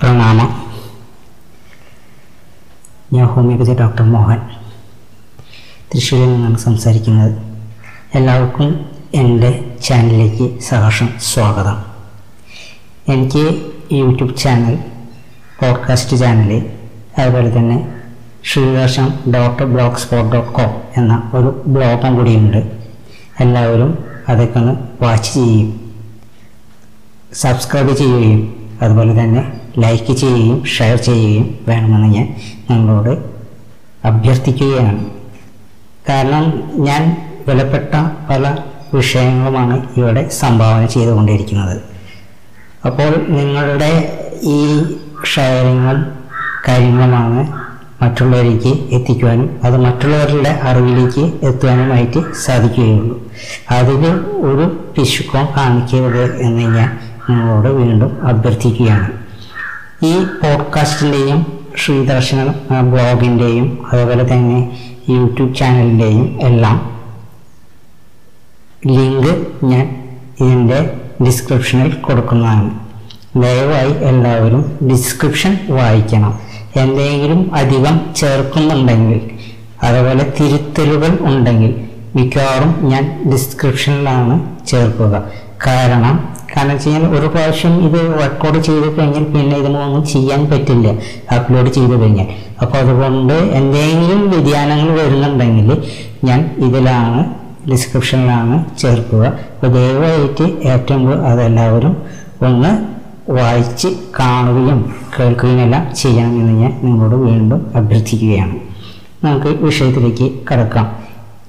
പ്രണാമം. ഞാൻ homeopathy doctor Mohan. തൃശ്ശൂരിൽ നിന്നാണ് സംസാരിക്കുന്നത് എല്ലാവർക്കും എന്റെ ചാനലിലേക്ക് സഹർഷം സ്വാഗതം. എനിക്ക് യൂട്യൂബ് ചാനൽ പോഡ്കാസ്റ്റ് ചാനൽ അതുപോലെ തന്നെ Sreekarsham doctor blogspot dot com എന്ന ഒരു ബ്ലോഗും കൂടിയുണ്ട്. എല്ലാവരും അതൊക്കെ ഒന്ന് വാച്ച് ചെയ്യുകയും സബ്സ്ക്രൈബ് ചെയ്യുകയും അതുപോലെ തന്നെ ലൈക്ക് ചെയ്യുകയും ഷെയർ ചെയ്യുകയും വേണമെന്ന് ഞാൻ നിങ്ങളോട് അഭ്യർത്ഥിക്കുകയാണ്. കാരണം ഞാൻ വിലപ്പെട്ട പല വിഷയങ്ങളുമാണ് ഇവിടെ സംഭാവന ചെയ്തുകൊണ്ടിരിക്കുന്നത്. അപ്പോൾ നിങ്ങളുടെ ഈ ഷെയറിങ്ങും കാര്യങ്ങളുമാണ് മറ്റുള്ളവരിലേക്ക് എത്തിക്കുവാനും അത് മറ്റുള്ളവരുടെ അറിവിലേക്ക് എത്തുവാനുമായിട്ട് സാധിക്കുകയുള്ളൂ. അതിന് ഒരു പിശുക്കം കാണിക്കരുത് എന്ന് ഞാൻ നിങ്ങളോട് വീണ്ടും അഭ്യർത്ഥിക്കുകയാണ്. ഈ പോഡ്കാസ്റ്റിന്റെയും ശ്രീദർശന ബ്ലോഗിന്റെയും അതുപോലെ തന്നെ യൂട്യൂബ് ചാനലിന്റെയും എല്ലാം ലിങ്ക് ഞാൻ ഇതിന്റെ ഡിസ്ക്രിപ്ഷനിൽ കൊടുക്കുന്നതാണ്. ദയവായി എല്ലാവരും ഡിസ്ക്രിപ്ഷൻ വായിക്കണം. എന്തെങ്കിലും അധികം ചേർക്കുന്നുണ്ടെങ്കിൽ അതുപോലെ തിരുത്തലുകൾ ഉണ്ടെങ്കിൽ മിക്കവാറും ഞാൻ ഡിസ്ക്രിപ്ഷനിലാണ് ചേർക്കുക. കാരണം കാരണം കഴിഞ്ഞാൽ ഒരു പ്രാവശ്യം ഇത് റെക്കോർഡ് ചെയ്ത് കഴിഞ്ഞാൽ പിന്നെ ഇതിനൊന്നും ചെയ്യാൻ പറ്റില്ല. അപ്ലോഡ് ചെയ്ത് കഴിഞ്ഞാൽ. അപ്പോൾ അതുകൊണ്ട് എന്തെങ്കിലും വ്യതിയാനങ്ങൾ വരുന്നുണ്ടെങ്കിൽ ഞാൻ ഇതിലാണ് ഡിസ്ക്രിപ്ഷനിലാണ് ചേർക്കുക. അപ്പോൾ ദയവായിട്ട് ഏറ്റവും അതെല്ലാവരും ഒന്ന് വായിച്ച് കാണുകയും കേൾക്കുകയും എല്ലാം ചെയ്യണമെന്ന് ഞാൻ നിങ്ങളോട് വീണ്ടും അഭ്യർത്ഥിക്കുകയാണ്. നമുക്ക് വിഷയത്തിലേക്ക് കടക്കാം.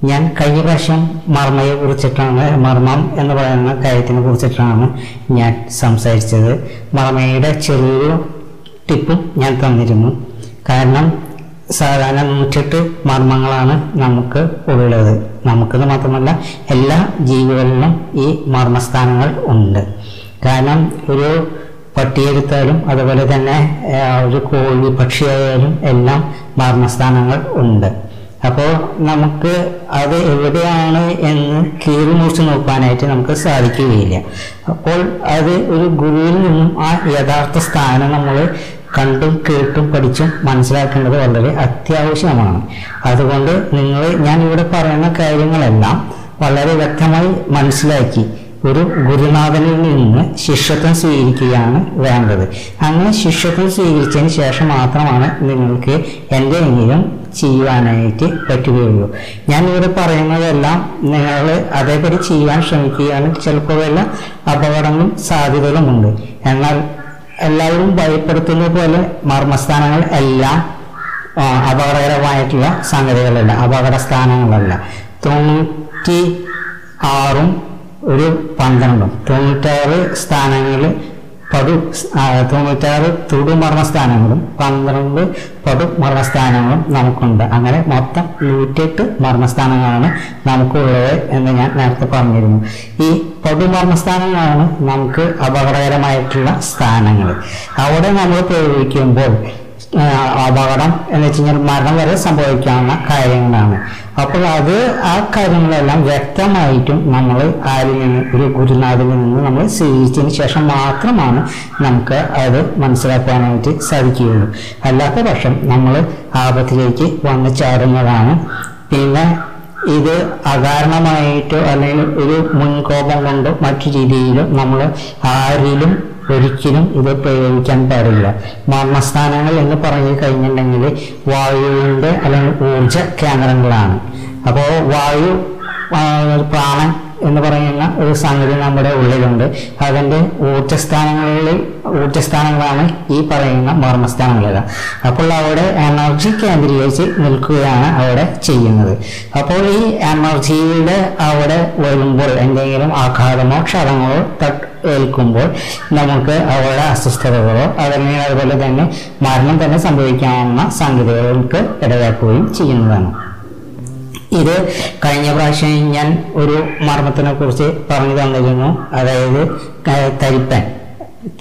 ഞാൻ കഴിഞ്ഞ പ്രാവശ്യം മർമ്മയെ കുറിച്ചിട്ടാണ് മർമ്മം എന്ന് പറയുന്ന കാര്യത്തിനെ കുറിച്ചിട്ടാണ് ഞാൻ സംസാരിച്ചത്. മർമ്മയുടെ ചെറിയൊരു ടിപ്പും ഞാൻ തന്നിരുന്നു. കാരണം സാധാരണ നൂറ്റെട്ട് മർമ്മങ്ങളാണ് നമുക്ക് ഉള്ളത്. നമുക്കെന്ന് മാത്രമല്ല എല്ലാ ജീവികളിലും ഈ മർമ്മസ്ഥാനങ്ങൾ ഉണ്ട്. കാരണം ഒരു പട്ടിയെടുത്താലും അതുപോലെ തന്നെ ഒരു കോഴി പക്ഷിയായാലും എല്ലാം മർമ്മസ്ഥാനങ്ങൾ ഉണ്ട്. അപ്പോൾ നമുക്ക് അത് എവിടെയാണ് എന്ന് കീറി മുറിച്ച് നോക്കാനായിട്ട് നമുക്ക് സാധിക്കുകയില്ല. അപ്പോൾ അത് ഒരു ഗുരുവിൽ നിന്നും ആ യഥാർത്ഥ സ്ഥാനം നമ്മൾ കണ്ടും കേട്ടും പഠിച്ചും മനസ്സിലാക്കേണ്ടത് വളരെ അത്യാവശ്യമാണ്. അതുകൊണ്ട് നിങ്ങൾ ഞാൻ ഇവിടെ പറയുന്ന കാര്യങ്ങളെല്ലാം വളരെ വ്യക്തമായി മനസ്സിലാക്കി. ഒരു ഗുരുനാഥനിൽ നിന്ന് ശിഷ്യത്വം സ്വീകരിക്കുകയാണ് വേണ്ടത്. അങ്ങനെ ശിഷ്യത്വം സ്വീകരിച്ചതിന് ശേഷം മാത്രമാണ് നിങ്ങൾക്ക് എന്തെങ്കിലും ചെയ്യുവാനായിട്ട് പറ്റുകയുള്ളൂ. ഞാൻ ഇവിടെ പറയുന്നതെല്ലാം നിങ്ങൾ അതേപടി ചെയ്യാൻ ശ്രമിക്കുകയാണെങ്കിൽ ചിലപ്പോൾ വല്ല അപകടങ്ങളും സാധ്യതകളുമുണ്ട്. എന്നാൽ എല്ലാവരും ഭയപ്പെടുത്തുന്ന പോലെ മർമ്മസ്ഥാനങ്ങൾ എല്ലാം അപകടകരമായിട്ടുള്ള സംഗതികളല്ല അപകട സ്ഥാനങ്ങളല്ല തൊണ്ണൂറ്റി ആറും ഒരു പന്ത്രണ്ടും. തൊണ്ണൂറ്റാറ് സ്ഥാനങ്ങളിൽ പടു തൊണ്ണൂറ്റാറ് തൊടുമർമ്മ സ്ഥാനങ്ങളും പന്ത്രണ്ട് പടു മർമ്മസ്ഥാനങ്ങളും നമുക്കുണ്ട്. അങ്ങനെ മൊത്തം നൂറ്റിയെട്ട് മർമ്മസ്ഥാനങ്ങളാണ് നമുക്കുള്ളത് എന്ന് ഞാൻ നേരത്തെ പറഞ്ഞിരുന്നു. ഈ പൊതു മർമ്മസ്ഥാനങ്ങളാണ് നമുക്ക് അപകടകരമായിട്ടുള്ള സ്ഥാനങ്ങൾ. അവിടെ നമ്മൾ പ്രയോഗിക്കുമ്പോൾ അപകടം എന്ന് വെച്ച് കഴിഞ്ഞാൽ മരണം വരെ സംഭവിക്കാവുന്ന കാര്യങ്ങളാണ്. അപ്പോൾ അത് ആ കാര്യങ്ങളെല്ലാം വ്യക്തമായിട്ടും നമ്മൾ ആരിൽ നിന്ന് ഒരു ഗുരുനാഥിൽ നിന്ന് നമ്മൾ സ്വീകരിച്ചതിന് ശേഷം മാത്രമാണ് നമുക്ക് അത് മനസ്സിലാക്കാനായിട്ട് സാധിക്കുകയുള്ളൂ. അല്ലാത്ത പക്ഷം നമ്മൾ ആപത്തിലേക്ക് വന്നു ചാടുന്നതാണ്. പിന്നെ ഇത് അകാരണമായിട്ടോ അല്ലെങ്കിൽ ഒരു മുൻകോപം കൊണ്ടോ മറ്റു രീതിയിലോ നമ്മൾ ആരിലും ഒരിക്കലും ഇത് പ്രയോഗിക്കാൻ പാടില്ല. മർമ്മസ്ഥാനങ്ങൾ എന്ന് പറഞ്ഞു കഴിഞ്ഞിട്ടുണ്ടെങ്കിൽ വായുവിന്റെ അല്ലെങ്കിൽ ഊർജ കേന്ദ്രങ്ങളാണ്. അപ്പോൾ വായു പ്രാണൻ എന്ന് പറയുന്ന ഒരു സംഗതി നമ്മുടെ ഉള്ളിലുണ്ട്. അതിന്റെ ഊർജസ്ഥാനങ്ങളിൽ ഊർജസ്ഥാനങ്ങളാണ് ഈ പറയുന്ന മർമ്മസ്ഥാനങ്ങൾ അപ്പോൾ അവിടെ എനർജി കേന്ദ്രീകരിച്ച് നിൽക്കുകയാണ് അവിടെ ചെയ്യുന്നത്. അപ്പോൾ ഈ എനർജിയുടെ അവിടെ വരുമ്പോൾ എന്തെങ്കിലും ആഘാതമോ ക്ഷതങ്ങളോ തട്ട് ഏൽക്കുമ്പോൾ നമുക്ക് അവരുടെ അസ്വസ്ഥതകളോ അല്ലെങ്കിൽ അതുപോലെ തന്നെ മരണം തന്നെ സംഭവിക്കാവുന്ന സംഗതികൾക്ക് ഇടയാക്കുകയും ചെയ്യുന്നതാണ്. ഇത് കഴിഞ്ഞ പ്രാവശ്യം ഞാൻ ഒരു മർമ്മത്തിനെ കുറിച്ച് പറഞ്ഞു തന്നിരുന്നു. അതായത് തരിപ്പൻ.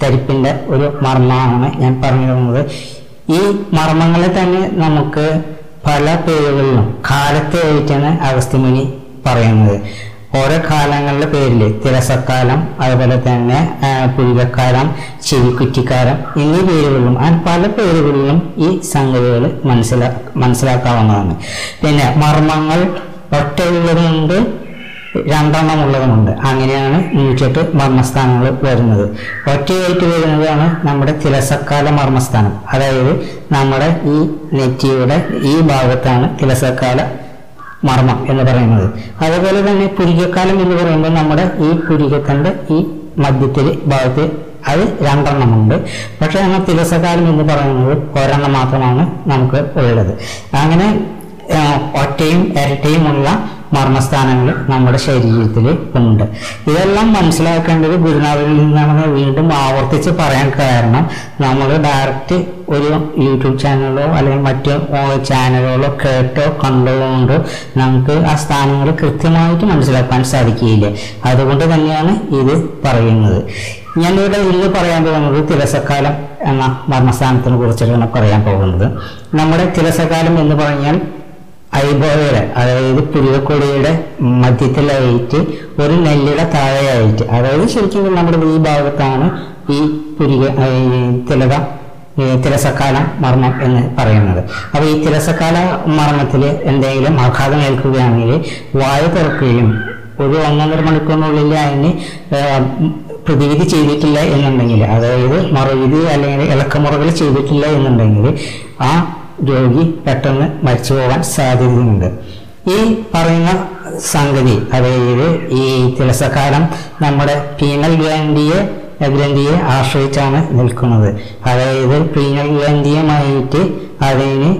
തരിപ്പിന്റെ ഒരു മർമ്മമാണ് ഞാൻ പറഞ്ഞു തന്നത്. ഈ മർമ്മങ്ങളെ തന്നെ നമുക്ക് പല പേരുകളിലും കാലത്തെ ആയിട്ടാണ് അഗസ്ത്യമുനി പറയുന്നത്. ഓരോ കാലങ്ങളുടെ പേരിൽ തിരസക്കാലം അതുപോലെ തന്നെ പുരികക്കാലം ചെവിക്കുറ്റിക്കാലം എന്നീ പേരുകളിലും അങ്ങനെ പല പേരുകളിലും ഈ സംഗതികൾ മനസ്സിലാ മനസ്സിലാക്കാവുന്നതാണ്. പിന്നെ മർമ്മങ്ങൾ ഒറ്റയുള്ളതുമുണ്ട് രണ്ടെണ്ണം ഉള്ളതുമുണ്ട് അങ്ങനെയാണ് നൂറ്റെട്ട് മർമ്മസ്ഥാനങ്ങൾ വരുന്നത്. ഒറ്റയായിട്ട് വരുന്നതാണ് നമ്മുടെ തിലസക്കാല മർമ്മസ്ഥാനം. അതായത് നമ്മുടെ ഈ നെറ്റിയുടെ ഈ ഭാഗത്താണ് തിലസക്കാല മർമ്മം എന്ന് പറയുന്നത്. അതുപോലെ തന്നെ പുരികക്കാലം എന്ന് പറയുമ്പോൾ നമ്മുടെ ഈ പുരികത്തിന്റെ ഈ മധ്യത്തിൽ ഭാഗത്ത് അത് രണ്ടെണ്ണമുണ്ട്. പക്ഷെ നമ്മൾ തിലസകാലം എന്ന് പറയുന്നത് ഒരെണ്ണം മാത്രമാണ് നമുക്ക് ഉള്ളത്. അങ്ങനെ ഒറ്റയും ഇരട്ടയും ഇരട്ടയുമുള്ള മർമ്മസ്ഥാനങ്ങൾ നമ്മുടെ ശരീരത്തിൽ ഉണ്ട്. ഇതെല്ലാം മനസ്സിലാക്കേണ്ടത് ഗുരുനാഥിൽ നിന്നാണെന്ന് വീണ്ടും ആവർത്തിച്ച് പറയാൻ കാരണം നമ്മൾ ഡയറക്റ്റ് ഒരു യൂട്യൂബ് ചാനലോ അല്ലെങ്കിൽ മറ്റ് ചാനലുകളോ കേട്ടോ കണ്ടുകൊണ്ടോ നമുക്ക് ആ സ്ഥാനങ്ങൾ കൃത്യമായിട്ട് മനസ്സിലാക്കാൻ സാധിക്കുകയില്ല. അതുകൊണ്ട് തന്നെയാണ് ഇത് പറയുന്നത്. ഞാനിവിടെ ഇന്ന് പറയാൻ പോകുന്നത് തിലസക്കാലം എന്ന മരണസ്ഥാനത്തിനെ കുറിച്ചിട്ടാണ് പറയാൻ പോകുന്നത്. നമ്മുടെ തിലസക്കാലം എന്ന് പറഞ്ഞാൽ ഐബോയുടെ അതായത് പുരുവക്കൊടിയുടെ മധ്യത്തിലായിട്ട് ഒരു നെല്ലിയുടെ താഴെയായിട്ട്. അതായത് ശരിക്കും നമ്മുടെ ഈ ഭാഗത്താണ് ഈ പുരിക തിലക തിരസക്കാല മർമ്മം എന്ന് പറയുന്നത്. അപ്പോൾ ഈ തിരസക്കാല മർമ്മത്തിൽ എന്തെങ്കിലും ആഘാതം ഏൽക്കുകയാണെങ്കിൽ വായു തുറക്കുകയും ഒരു ഒന്നൊന്നര മണിക്കൂറിനുള്ളിൽ അതിന് പ്രതിവിധി ചെയ്തിട്ടില്ല എന്നുണ്ടെങ്കിൽ അതായത് മറുവിധി അല്ലെങ്കിൽ ഇളക്കമുറകൾ ചെയ്തിട്ടില്ല എന്നുണ്ടെങ്കിൽ ആ രോഗി പെട്ടെന്ന് മരിച്ചു പോകാൻ സാധ്യതയുണ്ട്. ഈ പറയുന്ന സംഗതി അതായത് ഈ തിലസക്കാലം നമ്മുടെ പീനൽ ഗ്ലാൻഡിയെ ഗ്രന്ഥിയെ ആശ്രയിച്ചാണ് നിൽക്കുന്നത്. അതായത് പീനൽ ഗ്രന്ഥിയുമായിട്ട് അതിന്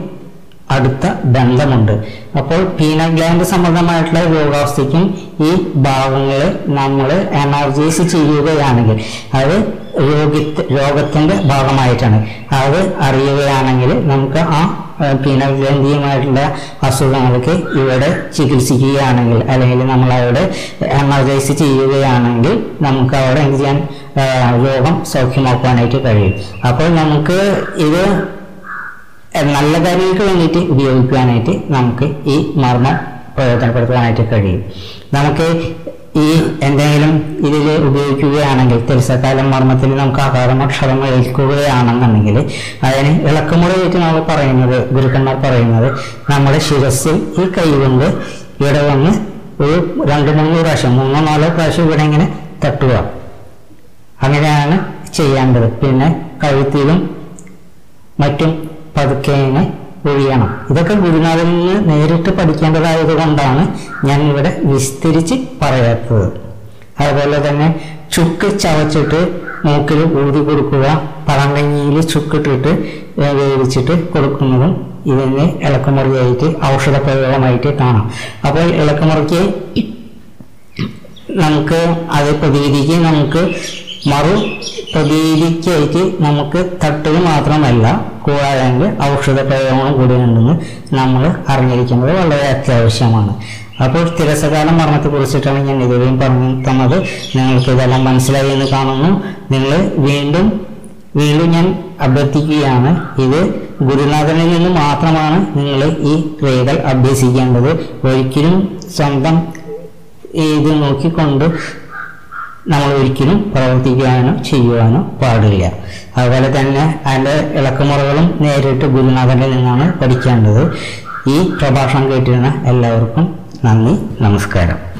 അടുത്ത ബന്ധമുണ്ട്. അപ്പോൾ പീനൽ ഗ്ലാൻഡ് സംബന്ധമായിട്ടുള്ള രോഗാവസ്ഥയ്ക്കും ഈ ഭാഗങ്ങളെ നമ്മൾ എനർജൈസ് ചെയ്യുകയാണെങ്കിൽ അത് രോഗി രോഗത്തിന്റെ ഭാഗമായിട്ടാണ്. അത് അറിയുകയാണെങ്കിൽ നമുക്ക് ആ ഏഹ്, പീനൽ ഗ്രന്ഥിയുമായിട്ടുള്ള അസുഖങ്ങൾക്ക് ഇവിടെ ചികിത്സിക്കുകയാണെങ്കിൽ അല്ലെങ്കിൽ നമ്മൾ അവിടെ എനർജൈസ് ചെയ്യുകയാണെങ്കിൽ നമുക്ക് അവിടെ എന്ത് ചെയ്യാൻ രോഗം സൗഖ്യമാക്കാനായിട്ട് കഴിയും. അപ്പോൾ നമുക്ക് ഇത് നല്ല കാര്യങ്ങൾക്ക് വേണ്ടിയിട്ട് ഉപയോഗിക്കുവാനായിട്ട് നമുക്ക് ഈ മർമ്മം പ്രയോജനപ്പെടുത്താനായിട്ട് കഴിയും. നമുക്ക് ഈ എന്തെങ്കിലും ഇതിൽ ഉപയോഗിക്കുകയാണെങ്കിൽ തിരുസക്കാലം മർമ്മത്തിൽ നമുക്ക് അകാരമോ അക്ഷരം ഏൽക്കുകയാണെന്നുണ്ടെങ്കിൽ അതിന് ഇളക്കുമുറയായിട്ട് നമ്മൾ പറയുന്നത് ഗുരുക്കന്മാർ പറയുന്നത് നമ്മുടെ ശിരസിൽ ഈ കൈ കൊണ്ട് ഇവിടെ വന്ന് ഒരു രണ്ട് മൂന്ന് പ്രാവശ്യം മൂന്നോ നാലോ പ്രാവശ്യം ഇവിടെ ഇങ്ങനെ തട്ടുക. അങ്ങനെയാണ് ചെയ്യേണ്ടത്. പിന്നെ കഴുത്തിലും മറ്റും പതുക്കെ ഇങ്ങനെ ഒഴിയണം ഇതൊക്കെ ഗുരുനാഥനിൽ നിന്ന് നേരിട്ട് പഠിക്കേണ്ടതായത് കൊണ്ടാണ് ഞാൻ ഇവിടെ വിസ്തരിച്ച് പറയാത്തത്. അതുപോലെ തന്നെ ചുക്ക് ചവച്ചിട്ട് മൂക്കിൽ ഊതി കൊടുക്കുക പഴങ്കഞ്ഞിയിൽ ചുക്കിട്ടിട്ട് വേവിച്ചിട്ട് കൊടുക്കുന്നതും ഇതിന് ഇളക്കുമുറിയായിട്ട് ഔഷധ പ്രയോഗമായിട്ട് കാണാം. അപ്പോൾ ഇളക്കുമുറിക്ക് നമുക്ക് അത് പ്രതിവിധിക്ക് നമുക്ക് മറു പ്രതിവിധിക്കായിട്ട് നമുക്ക് തട്ടുക മാത്രമല്ല കൂടാതെ ഔഷധ പ്രയോഗങ്ങളും കൂടി ഉണ്ടെന്ന് നമ്മൾ അറിഞ്ഞിരിക്കുന്നത് വളരെ അത്യാവശ്യമാണ്. അപ്പോൾ തിരസകാല മരണത്തെ കുറിച്ചിട്ടാണ് ഞാൻ ഇതുവരെയും പറഞ്ഞു തന്നത്. നിങ്ങൾക്ക് ഇതെല്ലാം മനസ്സിലായി എന്ന് കാണുന്നു. നിങ്ങൾ വീണ്ടും വീണ്ടും ഞാൻ അഭ്യർത്ഥിക്കുകയാണ് ഇത് ഗുരുനാഥനിൽ നിന്ന് മാത്രമാണ് നിങ്ങൾ ഈ ക്രിയകൾ അഭ്യസിക്കേണ്ടത്. ഒരിക്കലും സ്വന്തം ഇത് നോക്കിക്കൊണ്ട് നമ്മൾ ഒരിക്കലും പ്രവർത്തിക്കാനോ ചെയ്യുവാനോ പാടില്ല. അതുപോലെ തന്നെ അതിന്റെ ഇളക്കുമുറകളും നേരിട്ട് ഗുരുനാഥനിൽ നിന്നാണ് പഠിക്കേണ്ടത്. ഈ പ്രഭാഷണം കേട്ടിരുന്ന എല്ലാവർക്കും നന്ദി നമസ്കാരം.